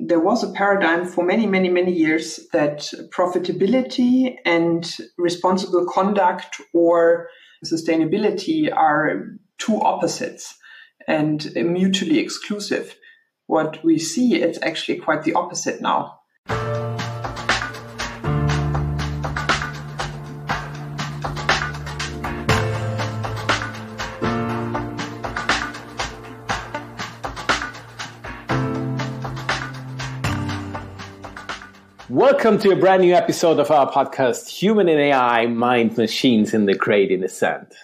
there was a paradigm for many, many, many years that profitability and responsible conduct or sustainability are two opposites and mutually exclusive. What we see, it's actually quite the opposite now. Welcome to a brand new episode of our podcast, Human and AI Mind Machines in the Great Ascent.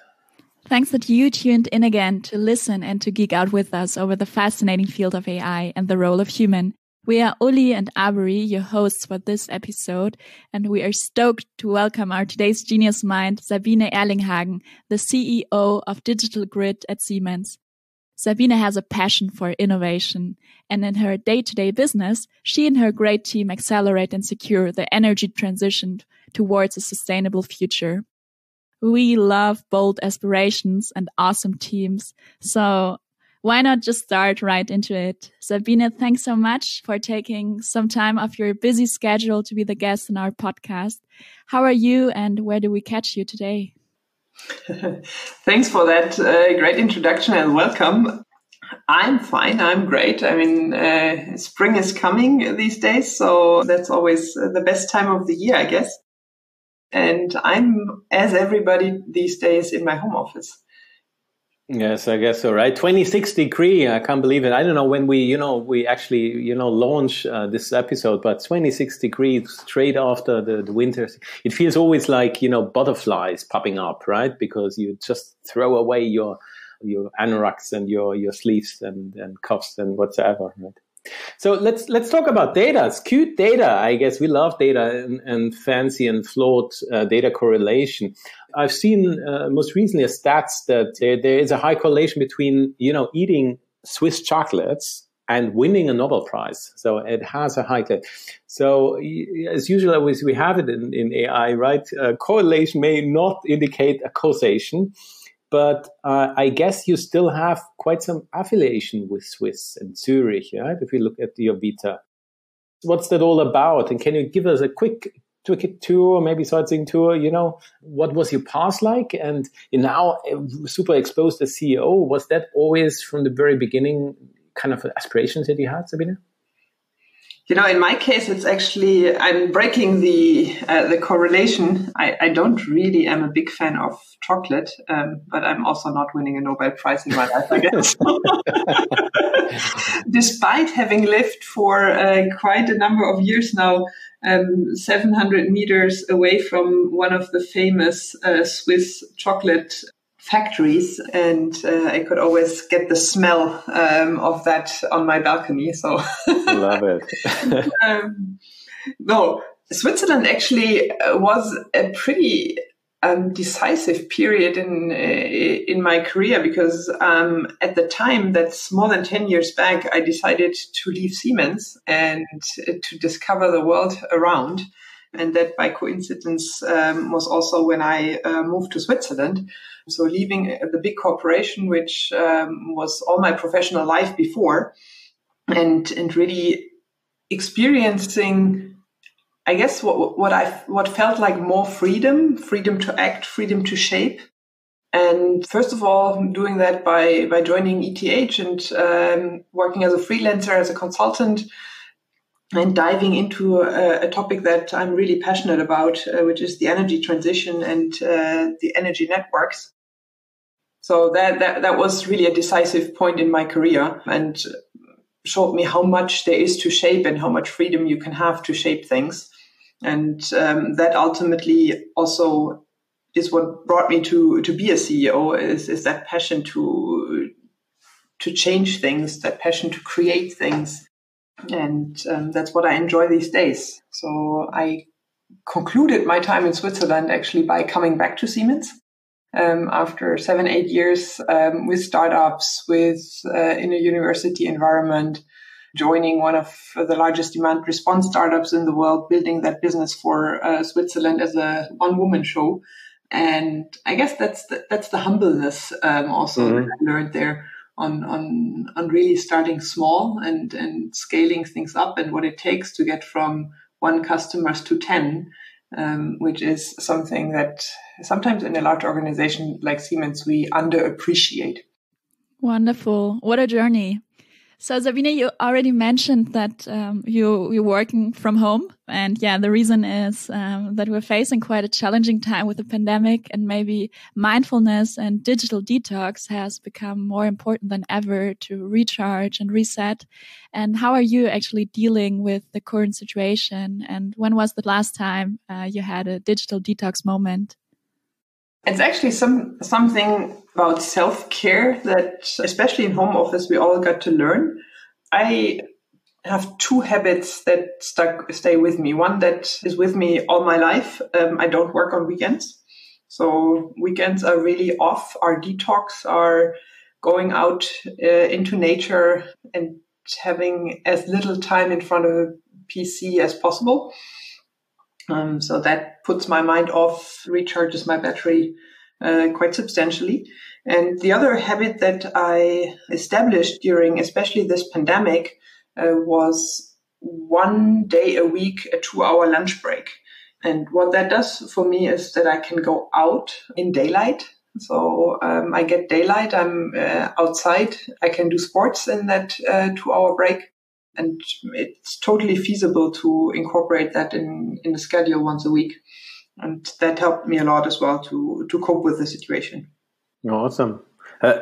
Thanks that you tuned in again to listen and to geek out with us over the fascinating field of AI and the role of human. We are Uli and Avery, your hosts for this episode, and we are stoked to welcome our today's genius mind, Sabine Erlinghagen, the CEO of Digital Grid at Siemens. Sabine has a passion for innovation, and in her day-to-day business, she and her great team accelerate and secure the energy transition towards a sustainable future. We love bold aspirations and awesome teams, so why not just start right into it? Sabine, thanks so much for taking some time off your busy schedule to be the guest in our podcast. How are you and where do we catch you today? Thanks for that uh, great introduction and welcome. I'm fine. I'm great. I mean, uh, spring is coming these days, so that's always the best time of the year, I guess. And I'm, as everybody these days, in my home office. Yes, I guess so, right? 26 degree. I can't believe it. I don't know when we, you know, we actually, you know, launch uh, this episode, but 26 degrees straight after the, the winter. It feels always like, you know, butterflies popping up, right? Because you just throw away your, your anoraks and your, your sleeves and, and cuffs and whatsoever, right? So let's let's talk about data. Cute data. I guess we love data and, and fancy and flawed uh, data correlation. I've seen uh, most recently a stats that there, there is a high correlation between you know eating Swiss chocolates and winning a Nobel Prize. So it has a high. So as usual, we have it in, in AI, right? Uh, correlation may not indicate a causation but uh, I guess you still have quite some affiliation with Swiss and Zurich, right? If we look at your vita, what's that all about? And can you give us a quick quick tour, maybe sightseeing tour? You know, what was your past like? And now uh, super exposed as CEO. Was that always from the very beginning kind of aspirations that you had, Sabine? You know, in my case, it's actually I'm breaking the uh, the correlation. I, I don't really am a big fan of chocolate, um, but I'm also not winning a Nobel Prize in my life, I guess. Despite having lived for uh, quite a number of years now, um, 700 meters away from one of the famous uh, Swiss chocolate factories, and uh, I could always get the smell um, of that on my balcony. So love it. um, no, Switzerland actually uh, was a pretty um, decisive period in uh, in my career because um, at the time, that's more than ten years back, I decided to leave Siemens and to discover the world around. And that by coincidence um, was also when I uh, moved to Switzerland. So leaving the big corporation, which um, was all my professional life before, and and really experiencing I guess what what I what felt like more freedom, freedom to act, freedom to shape, and first of all, doing that by by joining ETH and um, working as a freelancer, as a consultant, and diving into a, a topic that I'm really passionate about, uh, which is the energy transition and uh, the energy networks. So that, that that was really a decisive point in my career and showed me how much there is to shape and how much freedom you can have to shape things. And um, that ultimately also is what brought me to to be a CEO is is that passion to to change things, that passion to create things, and um, that's what I enjoy these days. So I concluded my time in Switzerland actually by coming back to Siemens um, after seven, eight years um, with startups, with uh, in a university environment, joining one of the largest demand response startups in the world, building that business for uh, Switzerland as a one woman show. And I guess that's the, that's the humbleness um, also mm-hmm. that I learned there on on on really starting small and and scaling things up and what it takes to get from one customers to ten, um, which is something that sometimes in a large organization like Siemens we underappreciate. Wonderful! What a journey. So Sabine, you already mentioned that um, you you're working from home, and yeah, the reason is um, that we're facing quite a challenging time with the pandemic, and maybe mindfulness and digital detox has become more important than ever to recharge and reset. And how are you actually dealing with the current situation? And when was the last time uh, you had a digital detox moment? It's actually some something about self care that, especially in home office, we all got to learn. I have two habits that stuck stay with me. One that is with me all my life. Um, I don't work on weekends, so weekends are really off. Our detox are going out uh, into nature and having as little time in front of a PC as possible. Um, so that puts my mind off, recharges my battery uh, quite substantially. And the other habit that I established during, especially this pandemic, uh, was one day a week, a two hour lunch break. And what that does for me is that I can go out in daylight. So um, I get daylight, I'm uh, outside, I can do sports in that uh, two hour break and it's totally feasible to incorporate that in in the schedule once a week and that helped me a lot as well to to cope with the situation awesome uh,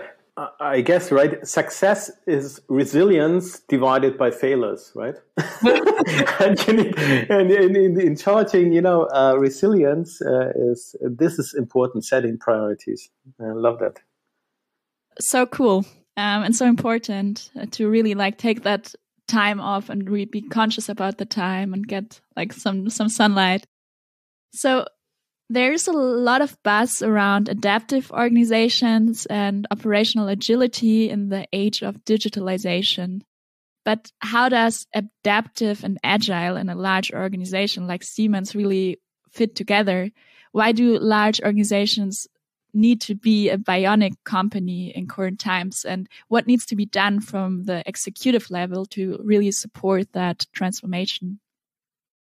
I guess right. Success is resilience divided by failures, right? and, need, and in, in, in, charging, you know, uh, resilience uh, is this is important. Setting priorities. I love that. So cool, um, and so important to really like take that time off and really be conscious about the time and get like some some sunlight. So there's a lot of buzz around adaptive organizations and operational agility in the age of digitalization. But how does adaptive and agile in a large organization like Siemens really fit together? Why do large organizations need to be a bionic company in current times and what needs to be done from the executive level to really support that transformation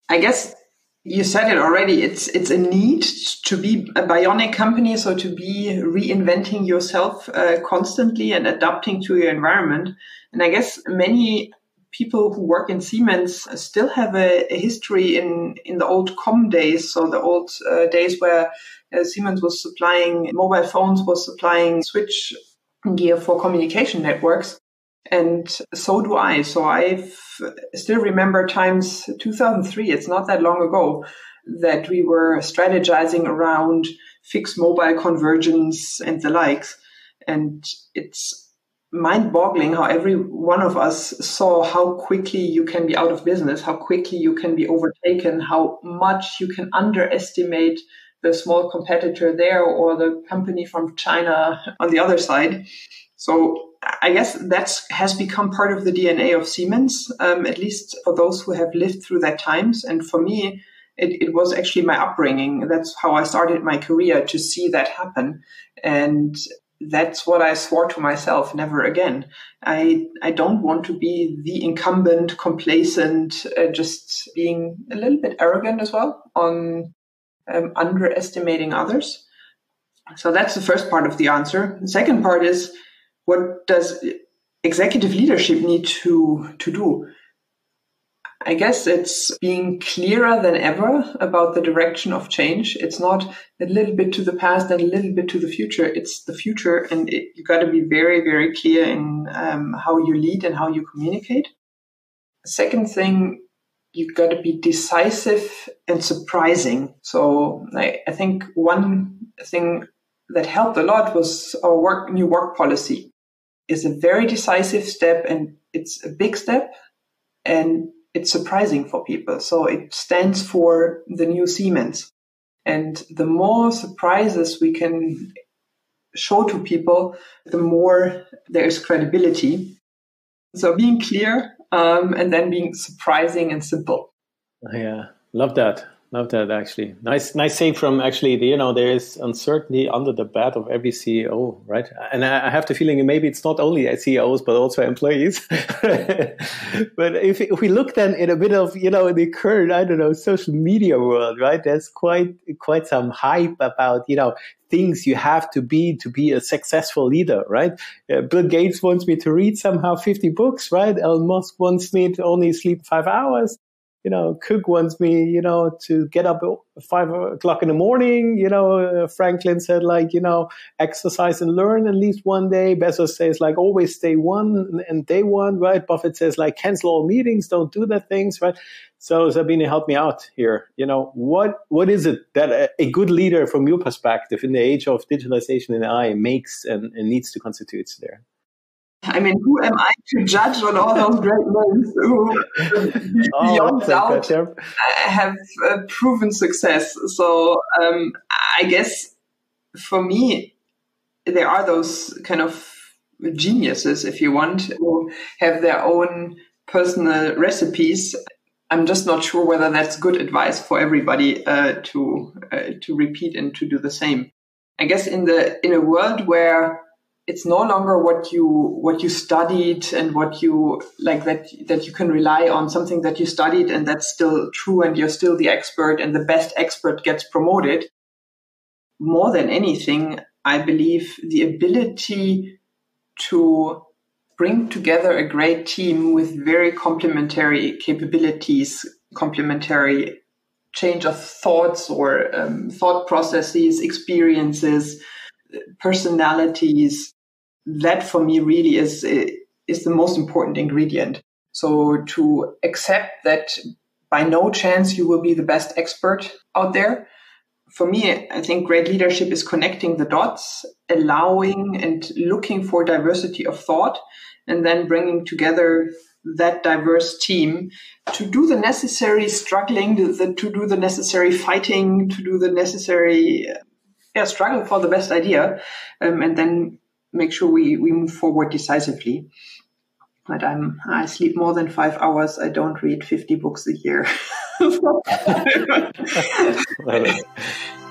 i guess you said it already it's it's a need to be a bionic company so to be reinventing yourself uh, constantly and adapting to your environment and i guess many people who work in Siemens still have a, a history in, in the old com days, so the old uh, days where uh, Siemens was supplying mobile phones, was supplying switch gear for communication networks. And so do I. So I still remember times 2003, it's not that long ago, that we were strategizing around fixed mobile convergence and the likes. And it's mind boggling how every one of us saw how quickly you can be out of business, how quickly you can be overtaken, how much you can underestimate the small competitor there or the company from China on the other side. So I guess that has become part of the DNA of Siemens, um, at least for those who have lived through that times. And for me, it, it, was actually my upbringing. That's how I started my career to see that happen. And that's what I swore to myself, never again. I, I don't want to be the incumbent, complacent, uh, just being a little bit arrogant as well on um, underestimating others? So that's the first part of the answer. The second part is what does executive leadership need to, to do? I guess it's being clearer than ever about the direction of change. It's not a little bit to the past and a little bit to the future. It's the future, and it, you got to be very, very clear in um, how you lead and how you communicate. Second thing you got to be decisive and surprising. So I, I, think one thing that helped a lot was our work, new work policy is a very decisive step and it's a big step and it's surprising for people. So it stands for the new Siemens. And the more surprises we can show to people, the more there is credibility. So being clear um, and then being surprising and simple. Yeah, love that. Love that actually. Nice, nice say from actually. The, You know, there is uncertainty under the bed of every CEO, right? And I have the feeling maybe it's not only CEOs but also employees. but if, if we look then in a bit of you know the current I don't know social media world, right? There's quite quite some hype about you know things you have to be to be a successful leader, right? Uh, Bill Gates wants me to read somehow 50 books, right? Elon Musk wants me to only sleep five hours you know, Cook wants me, you know, to get up at five o'clock in the morning. You know, uh, Franklin said like, you know, exercise and learn at least one day. Bezos says like, always stay one and day one, right? Buffett says like, cancel all meetings, don't do that things, right? So Sabine, help me out here. You know, what what is it that a, a good leader, from your perspective, in the age of digitalization and AI, makes and, and needs to constitute there? I mean, who am I to judge on all those great names who, oh, beyond doubt, have uh, proven success? So um, I guess for me, there are those kind of geniuses, if you want, who have their own personal recipes. I'm just not sure whether that's good advice for everybody uh, to uh, to repeat and to do the same. I guess in the in a world where it's no longer what you what you studied and what you like that that you can rely on something that you studied and that's still true and you're still the expert and the best expert gets promoted. More than anything i believe the ability to bring together a great team with very complementary capabilities complementary change of thoughts or um, thought processes experiences personalities that for me really is is the most important ingredient. So to accept that by no chance you will be the best expert out there. For me, I think great leadership is connecting the dots, allowing and looking for diversity of thought, and then bringing together that diverse team to do the necessary struggling, to, the, to do the necessary fighting, to do the necessary yeah, struggle for the best idea, um, and then make sure we, we move forward decisively. But I'm I sleep more than five hours. I don't read fifty books a year.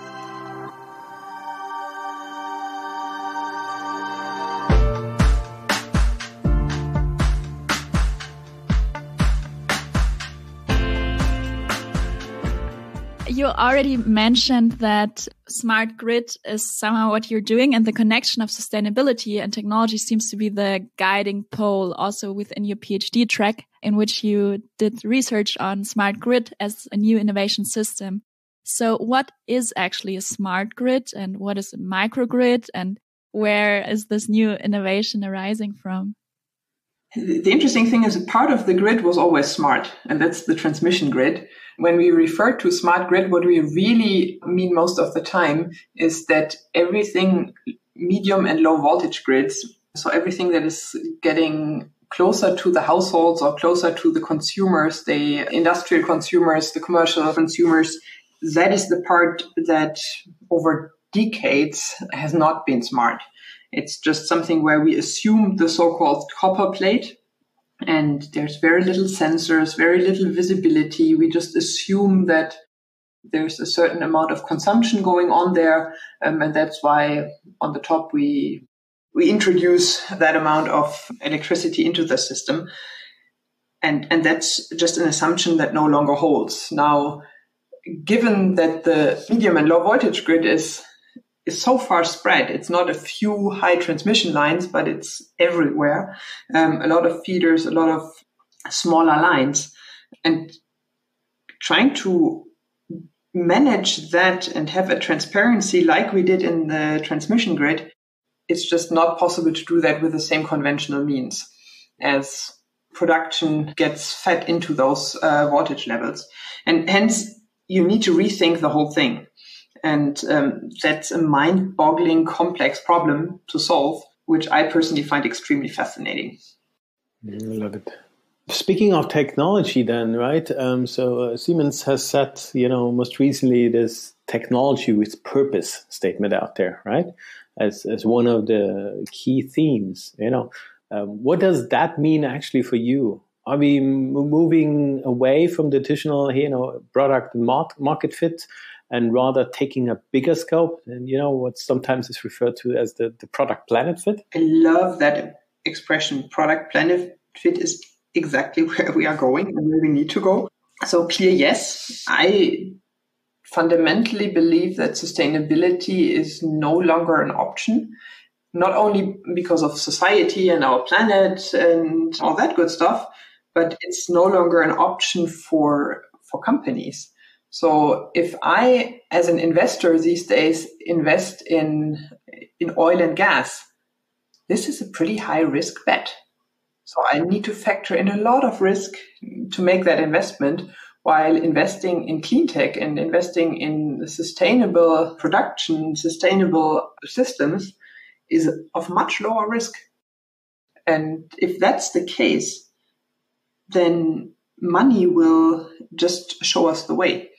you already mentioned that smart grid is somehow what you're doing and the connection of sustainability and technology seems to be the guiding pole also within your PhD track in which you did research on smart grid as a new innovation system. So what is actually a smart grid and what is a microgrid and where is this new innovation arising from? The interesting thing is a part of the grid was always smart, and that's the transmission grid. When we refer to smart grid, what we really mean most of the time is that everything medium and low voltage grids, so everything that is getting closer to the households or closer to the consumers, the industrial consumers, the commercial consumers, that is the part that over decades has not been smart. It's just something where we assume the so-called copper plate and there's very little sensors, very little visibility. We just assume that there's a certain amount of consumption going on there. Um, and that's why on the top we, we introduce that amount of electricity into the system. And, and that's just an assumption that no longer holds. Now, given that the medium and low voltage grid is is so far spread. It's not a few high transmission lines, but it's everywhere. Um, a lot of feeders, a lot of smaller lines, and trying to manage that and have a transparency like we did in the transmission grid, it's just not possible to do that with the same conventional means as production gets fed into those uh, voltage levels. And hence, you need to rethink the whole thing. And um, that's a mind boggling, complex problem to solve, which I personally find extremely fascinating. I love it. Speaking of technology, then, right? Um, so uh, Siemens has set, you know, most recently this technology with purpose statement out there, right? As, as one of the key themes, you know. Um, what does that mean actually for you? are we moving away from the traditional, you know, product market fit and rather taking a bigger scope and, you know, what sometimes is referred to as the, the product planet fit? I love that expression. Product planet fit is exactly where we are going and where we need to go. So clear, yes. I fundamentally believe that sustainability is no longer an option not only because of society and our planet and all that good stuff, but it's no longer an option for for companies. So if I, as an investor these days, invest in in oil and gas, this is a pretty high risk bet. So I need to factor in a lot of risk to make that investment while investing in clean tech and investing in sustainable production, sustainable systems is of much lower risk. And if that's the case, then money will just show us the way.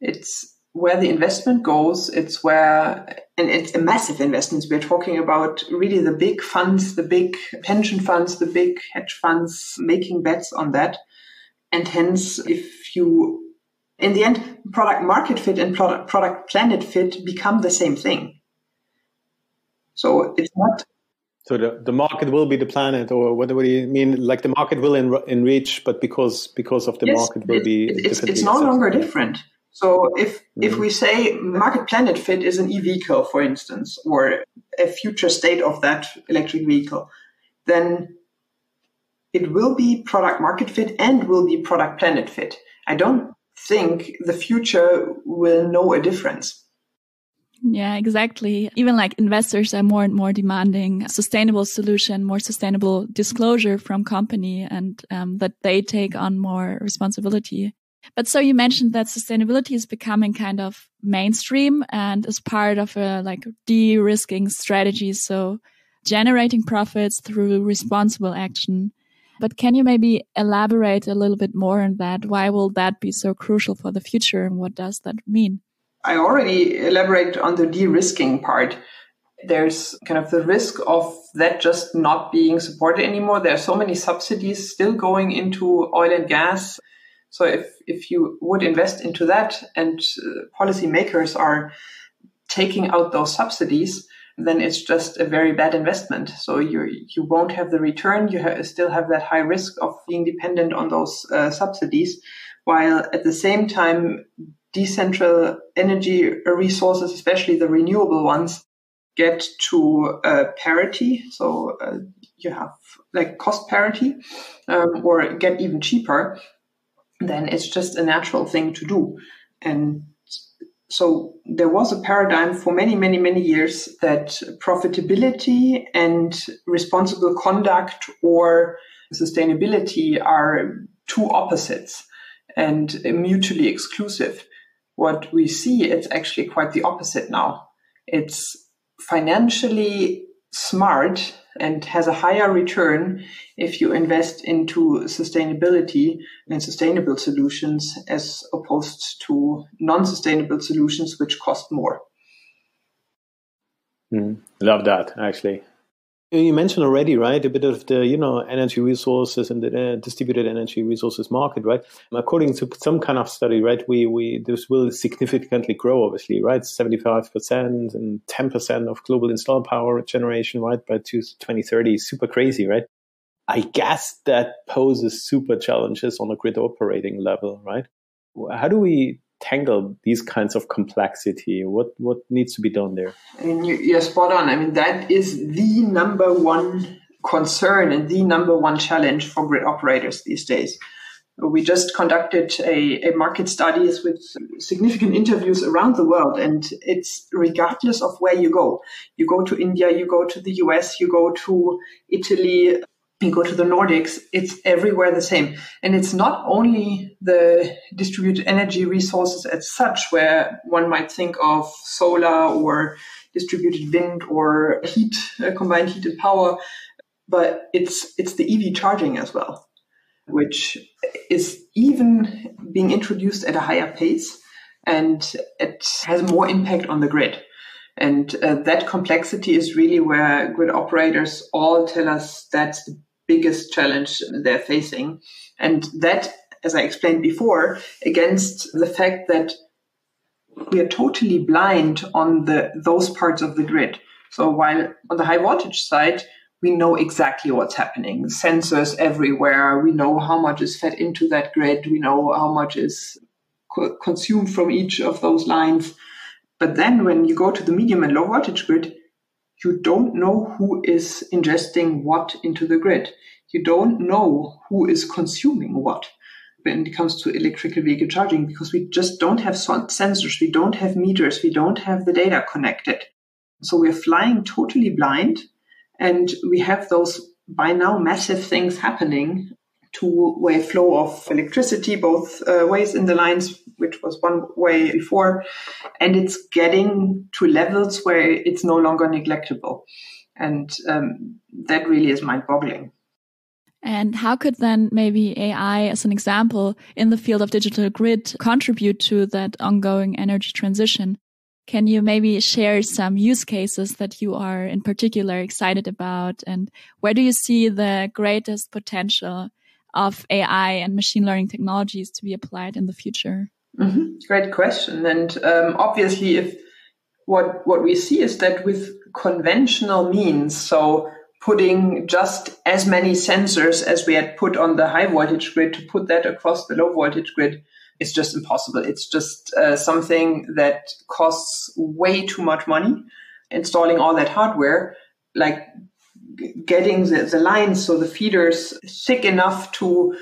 It's where the investment goes. It's where, and it's a massive investment. We're talking about really the big funds, the big pension funds, the big hedge funds making bets on that. And hence, if you, in the end, product market fit and product, product planet fit become the same thing. So it's not. So the, the market will be the planet, or what, what do you mean? Like the market will en- enrich, but because because of the yes, market will it, be. It's, it's no longer different. So if mm-hmm. if we say market planet fit is an e-vehicle, for instance, or a future state of that electric vehicle, then it will be product market fit and will be product planet fit. I don't think the future will know a difference. Yeah, exactly. Even like investors are more and more demanding a sustainable solution, more sustainable disclosure from company and um, that they take on more responsibility. But so you mentioned that sustainability is becoming kind of mainstream and is part of a like de-risking strategy. So generating profits through responsible action. But can you maybe elaborate a little bit more on that? Why will that be so crucial for the future and what does that mean? I already elaborated on the de-risking part. There's kind of the risk of that just not being supported anymore. There are so many subsidies still going into oil and gas. So if, if you would invest into that and uh, policymakers are taking out those subsidies, then it's just a very bad investment. So you you won't have the return. You ha- still have that high risk of being dependent on those uh, subsidies, while at the same time decentral energy resources, especially the renewable ones, get to uh, parity. So uh, you have like cost parity um, or get even cheaper, then it's just a natural thing to do. And so there was a paradigm for many, many, many years that profitability and responsible conduct or sustainability are two opposites and mutually exclusive what we see, it's actually quite the opposite now. It's financially smart and has a higher return if you invest into sustainability and sustainable solutions as opposed to non-sustainable solutions which cost more. Mm, love that actually you mentioned already, right, a bit of the you know energy resources and the uh, distributed energy resources market, right? According to some kind of study, right, we we this will significantly grow, obviously, right? Seventy five percent and ten percent of global installed power generation, right, by 2030, super crazy, right? I guess that poses super challenges on a grid operating level, right? How do we tangle these kinds of complexity? What what needs to be done there? I mean, you're spot on. I mean, that is the number one concern and the number one challenge for grid operators these days. We just conducted a, a market studies with significant interviews around the world, and it's regardless of where you go. You go to India, you go to the US, you go to Italy, you go to the Nordics, it's everywhere the same. And it's not only the distributed energy resources as such, where one might think of solar or distributed wind or heat, uh, combined heat and power, but it's, it's the EV charging as well, which is even being introduced at a higher pace and it has more impact on the grid. And uh, that complexity is really where grid operators all tell us that's the biggest challenge they're facing. And that, as I explained before, against the fact that we are totally blind on the those parts of the grid. So while on the high voltage side, we know exactly what's happening. Sensors everywhere. We know how much is fed into that grid. We know how much is co- consumed from each of those lines. But then when you go to the medium and low voltage grid, you don't know who is ingesting what into the grid. You don't know who is consuming what when it comes to electrical vehicle charging because we just don't have sensors, we don't have meters, we don't have the data connected. So we're flying totally blind and we have those by now massive things happening two-way flow of electricity both uh, ways in the lines which was one way before and it's getting to levels where it's no longer neglectable and um, that really is mind-boggling and how could then maybe AI, as an example, in the field of digital grid contribute to that ongoing energy transition? Can you maybe share some use cases that you are in particular excited about? And where do you see the greatest potential of AI and machine learning technologies to be applied in the future? Mm -hmm. Great question. And um, obviously, if what what we see is that with conventional means, so putting just as many sensors as we had put on the high voltage grid to put that across the low voltage grid is just impossible. It's just uh, something that costs way too much money. Installing all that hardware, like getting the, the lines, so the feeders thick enough to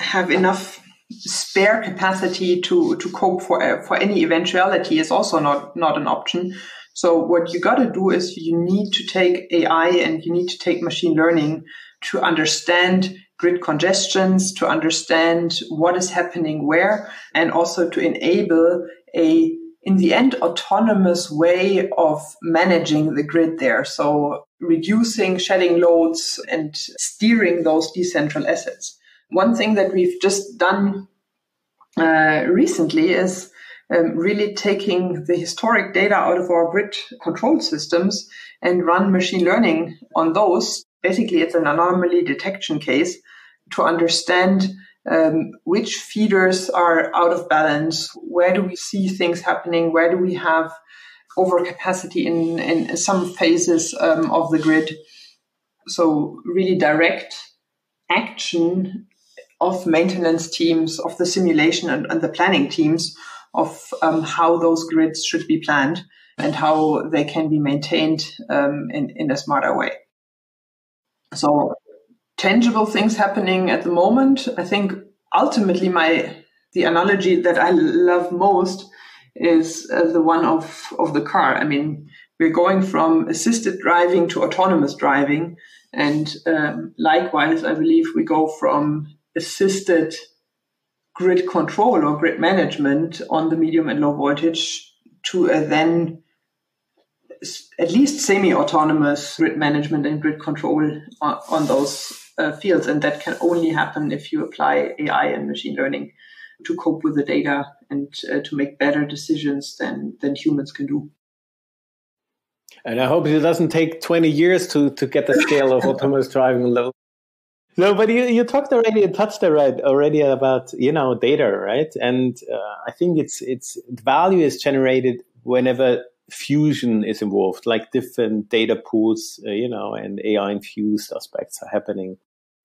have enough spare capacity to, to cope for, uh, for any eventuality is also not, not an option. So what you got to do is you need to take AI and you need to take machine learning to understand grid congestions, to understand what is happening where, and also to enable a, in the end, autonomous way of managing the grid there. So reducing shedding loads and steering those decentral assets. One thing that we've just done uh, recently is um, really taking the historic data out of our grid control systems and run machine learning on those. Basically, it's an anomaly detection case to understand um, which feeders are out of balance, where do we see things happening, where do we have overcapacity in, in some phases um, of the grid. So, really direct action of maintenance teams, of the simulation and, and the planning teams of um, how those grids should be planned and how they can be maintained um, in, in a smarter way. So tangible things happening at the moment. I think ultimately my the analogy that I love most is uh, the one of of the car. I mean, we're going from assisted driving to autonomous driving, and um, likewise, I believe we go from assisted grid control or grid management on the medium and low voltage to a then at least semi-autonomous grid management and grid control on, on those uh, fields, and that can only happen if you apply AI and machine learning to cope with the data and uh, to make better decisions than than humans can do. And I hope it doesn't take 20 years to, to get the scale of autonomous driving level. No, but you, you talked already, you touched already about, you know, data, right? And uh, I think it's, it's, value is generated whenever fusion is involved, like different data pools, uh, you know, and AI infused aspects are happening.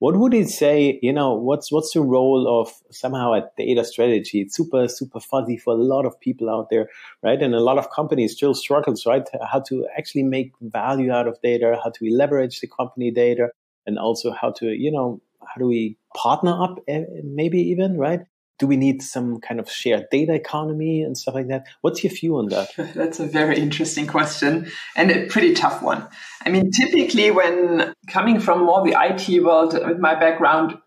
What would it say, you know, what's, what's the role of somehow a data strategy? It's super, super fuzzy for a lot of people out there, right? And a lot of companies still struggles, right? How to actually make value out of data, how to leverage the company data, and also how to, you know, how do we partner up eh, maybe even, right? Do we need some kind of shared data economy and stuff like that? What's your view on that? That's a very interesting question and a pretty tough one. I mean, typically, when coming from more the IT world with my background,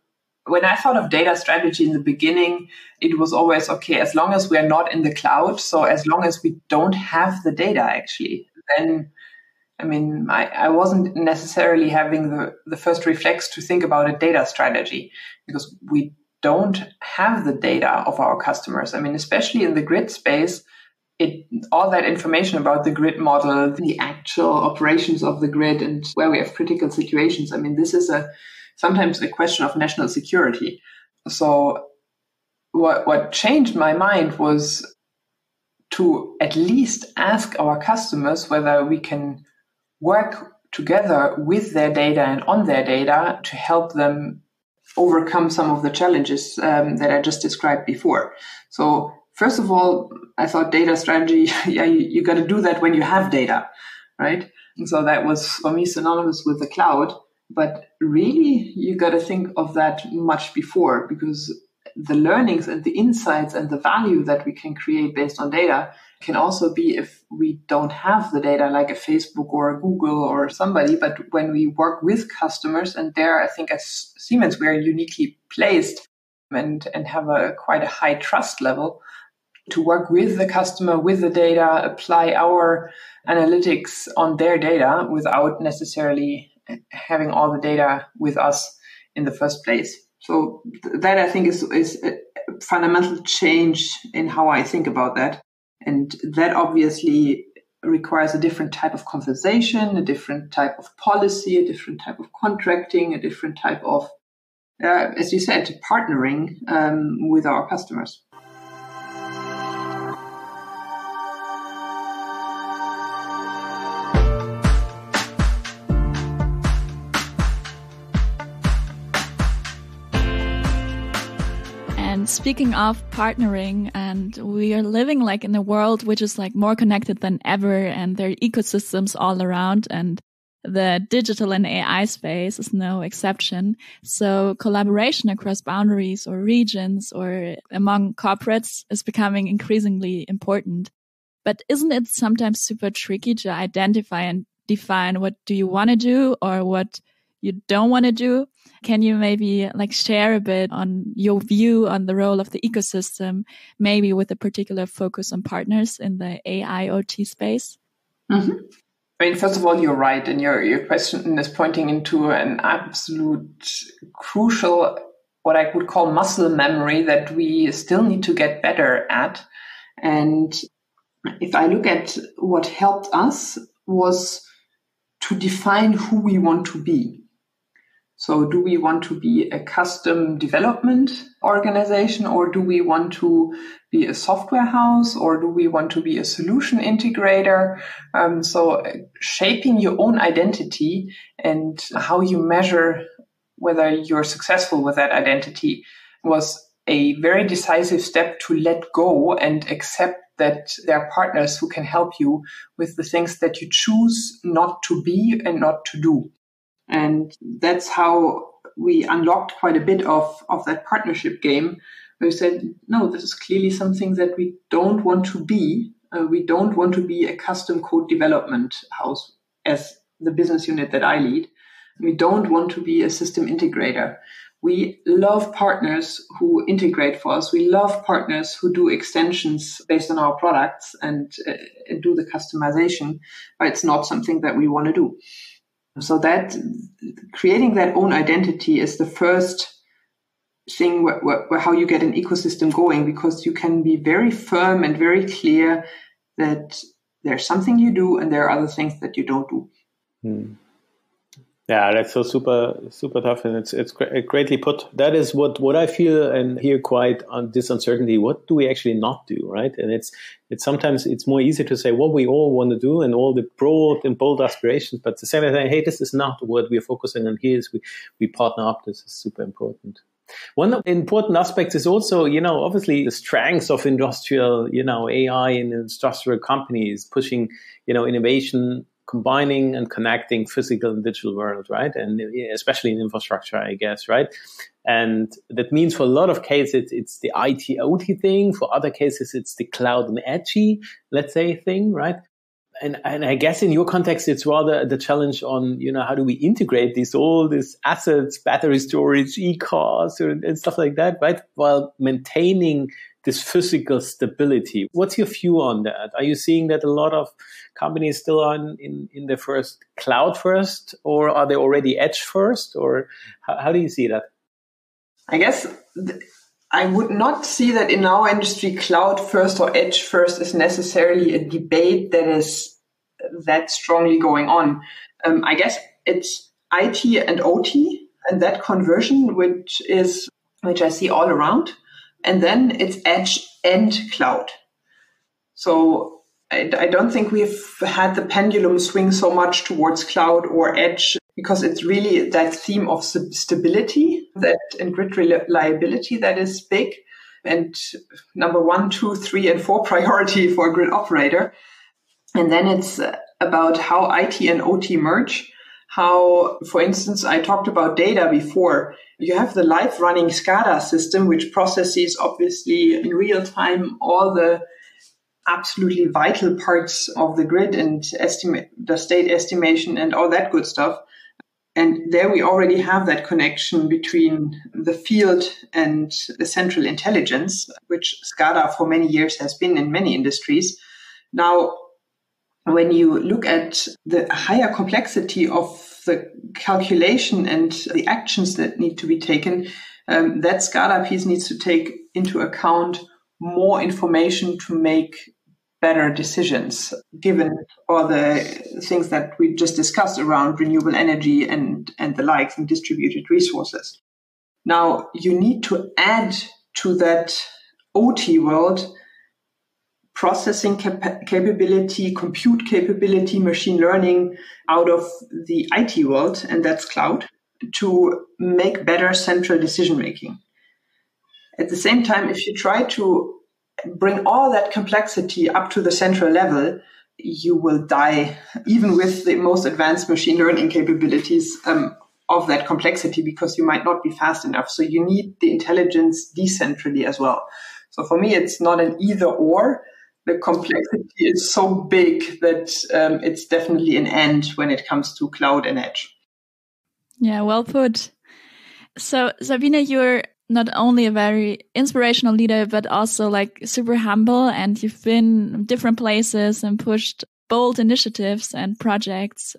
when I thought of data strategy in the beginning, it was always okay, as long as we are not in the cloud, so as long as we don't have the data actually, then I mean, I, I wasn't necessarily having the, the first reflex to think about a data strategy because we don't have the data of our customers. I mean, especially in the grid space, it all that information about the grid model, the actual operations of the grid, and where we have critical situations. I mean, this is a sometimes a question of national security. So what, what changed my mind was to at least ask our customers whether we can work together with their data and on their data to help them overcome some of the challenges um, that I just described before. So first of all, I thought data strategy, yeah, you, you got to do that when you have data, right? And so that was for me synonymous with the cloud. But really, you got to think of that much before because the learnings and the insights and the value that we can create based on data can also be if we don't have the data like a Facebook or a Google or somebody, but when we work with customers and there, I think as Siemens, we are uniquely placed and, and have a quite a high trust level to work with the customer, with the data, apply our analytics on their data without necessarily eh, having all the data with us in the first place. So that I think is, is a fundamental change in how I think about that. And that obviously requires a different type of conversation, a different type of policy, a different type of contracting, a different type of, uh, as you said, partnering um, with our customers. Speaking of partnering and we are living like in a world which is like more connected than ever and there are ecosystems all around and the digital and AI space is no exception. So collaboration across boundaries or regions or among corporates is becoming increasingly important. But isn't it sometimes super tricky to identify and define what do you want to do or what you don't want to do? Can you maybe like share a bit on your view on the role of the ecosystem, maybe with a particular focus on partners in the AIoT space? Mm-hmm. I mean, first of all, you're right, and your your question is pointing into an absolute crucial, what I would call muscle memory that we still need to get better at. And if I look at what helped us was to define who we want to be. So do we want to be a custom development organization or do we want to be a software house or do we want to be a solution integrator? Um, so uh, shaping your own identity and how you measure whether you're successful with that identity was a very decisive step to let go and accept that there are partners who can help you with the things that you choose not to be and not to do. And that's how we unlocked quite a bit of, of that partnership game. We said, no, this is clearly something that we don't want to be. Uh, we don't want to be a custom code development house as the business unit that I lead. We don't want to be a system integrator. We love partners who integrate for us. We love partners who do extensions based on our products and uh, do the customization, but it's not something that we want to do. So that creating that own identity is the first thing where, how you get an ecosystem going because you can be very firm and very clear that there's something you do and there are other things that you don't do. Hmm. Yeah, that's so super super tough, and it's it's greatly put. That is what what I feel and hear quite on this uncertainty. What do we actually not do, right? And it's it's sometimes it's more easy to say what we all want to do and all the broad and bold aspirations, but the same thing, hey, this is not what we're focusing on. Here is we we partner up. This is super important. One important aspect is also, you know, obviously the strengths of industrial, you know, AI and industrial companies pushing, you know, innovation combining and connecting physical and digital world, right? And especially in infrastructure, I guess, right? And that means for a lot of cases, it's the IT OT thing. For other cases, it's the cloud and edgy, let's say, thing, right? And, and I guess in your context, it's rather the challenge on, you know, how do we integrate these, all these assets, battery storage, e-cars and, and stuff like that, right? While maintaining this physical stability. What's your view on that? Are you seeing that a lot of companies still are in, in the first cloud first, or are they already edge first, or how, how do you see that? I guess I would not see that in our industry, cloud first or edge first is necessarily a debate that is that strongly going on. Um, I guess it's IT and OT and that conversion, which is which I see all around, and then it's edge and cloud. So I, I don't think we've had the pendulum swing so much towards cloud or edge because it's really that theme of stability that and grid reliability that is big and number one, two, three, and four priority for a grid operator. And then it's uh, about how IT and OT merge. How, for instance, I talked about data before. You have the live running SCADA system, which processes obviously in real time all the absolutely vital parts of the grid and estimate the state estimation and all that good stuff. And there we already have that connection between the field and the central intelligence, which SCADA for many years has been in many industries. Now, when you look at the higher complexity of the calculation and the actions that need to be taken, um, that SCADA piece needs to take into account more information to make better decisions given all the things that we just discussed around renewable energy and, and the likes and distributed resources. Now, you need to add to that OT world processing cap- capability, compute capability, machine learning out of the IT world, and that's cloud, to make better central decision making. At the same time, if you try to bring all that complexity up to the central level, you will die, even with the most advanced machine learning capabilities um, of that complexity, because you might not be fast enough. So you need the intelligence decentrally as well. So for me, it's not an either or. The complexity is so big that um, it's definitely an end when it comes to cloud and edge. Yeah, well put. So, Sabine, you're not only a very inspirational leader, but also like super humble. And you've been different places and pushed bold initiatives and projects.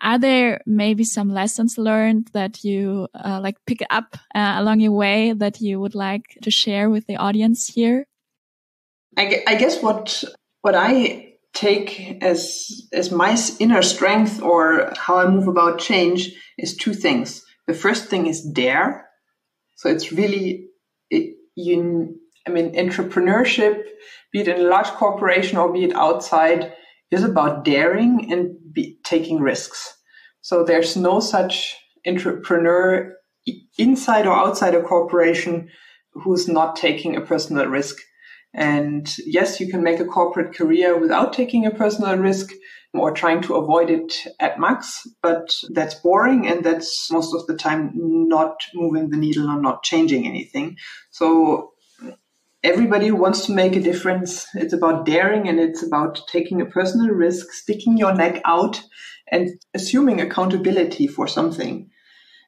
Are there maybe some lessons learned that you uh, like pick up uh, along your way that you would like to share with the audience here? I, I guess what what I take as as my inner strength or how I move about change is two things. The first thing is dare so it's really, it, you, I mean, entrepreneurship, be it in a large corporation or be it outside, is about daring and be, taking risks. So there's no such entrepreneur inside or outside a corporation who's not taking a personal risk. And yes, you can make a corporate career without taking a personal risk, or trying to avoid it at max, but that's boring and that's most of the time not moving the needle or not changing anything. So everybody wants to make a difference. It's about daring and it's about taking a personal risk, sticking your neck out and assuming accountability for something.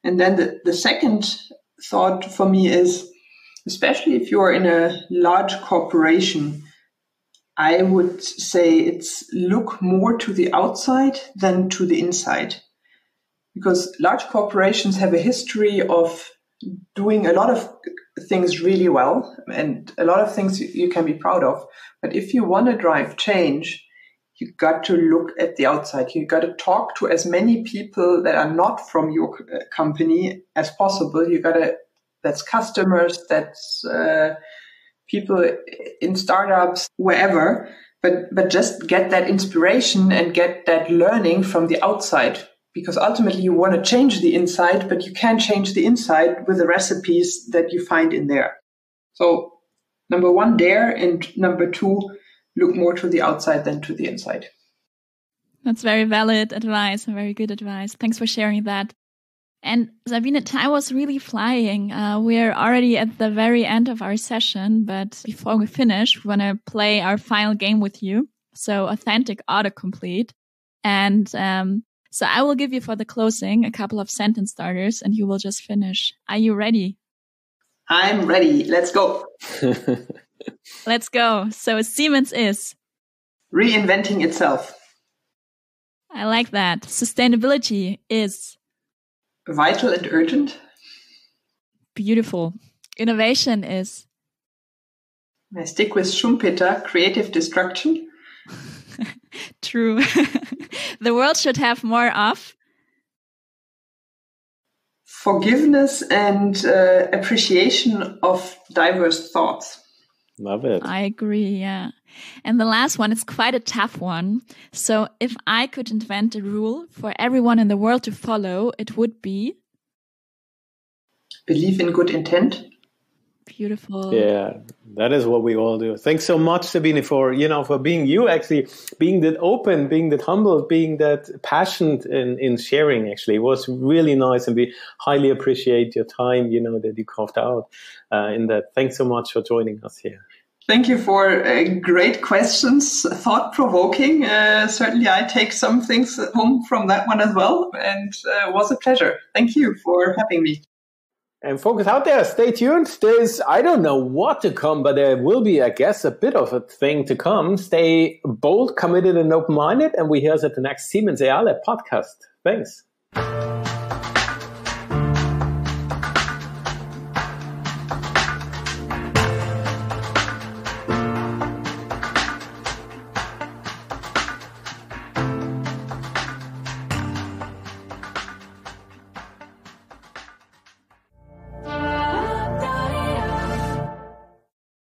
And then the, the second thought for me is, especially if you're in a large corporation, I would say it's look more to the outside than to the inside. Because large corporations have a history of doing a lot of things really well and a lot of things you can be proud of. But if you want to drive change, you got to look at the outside. You got to talk to as many people that are not from your uh, company as possible. You got to, that's customers, that's, uh, people in startups, wherever, but, but just get that inspiration and get that learning from the outside. Because ultimately you want to change the inside, but you can't change the inside with the recipes that you find in there. So number one, dare. And number two, look more to the outside than to the inside. That's very valid advice and very good advice. Thanks for sharing that. And Sabine, time was really flying. Uh, we're already at the very end of our session, but before we finish, we want to play our final game with you. So authentic autocomplete. And um, so I will give you for the closing a couple of sentence starters and you will just finish. Are you ready? I'm ready. Let's go. Let's go. So Siemens is reinventing itself. I like that. Sustainability is vital and urgent. Beautiful. Innovation is. I stick with Schumpeter, creative destruction. True. the world should have more of forgiveness and uh, appreciation of diverse thoughts. Love it. I agree. Yeah. And the last one is quite a tough one. So if I could invent a rule for everyone in the world to follow, it would be believe in good intent. Beautiful. Yeah, that is what we all do. Thanks so much, Sabine, for you know for being you actually, being that open, being that humble, being that passionate in, in sharing. Actually, it was really nice, and we highly appreciate your time. You know that you carved out uh, in that. Thanks so much for joining us here. Thank you for uh, great questions, thought provoking. Uh, certainly, I take some things home from that one as well, and uh, was a pleasure. Thank you for having me. And focus out there, stay tuned. There's, I don't know what to come, but there will be, I guess, a bit of a thing to come. Stay bold, committed, and open minded. And we hear us at the next Siemens AI podcast. Thanks.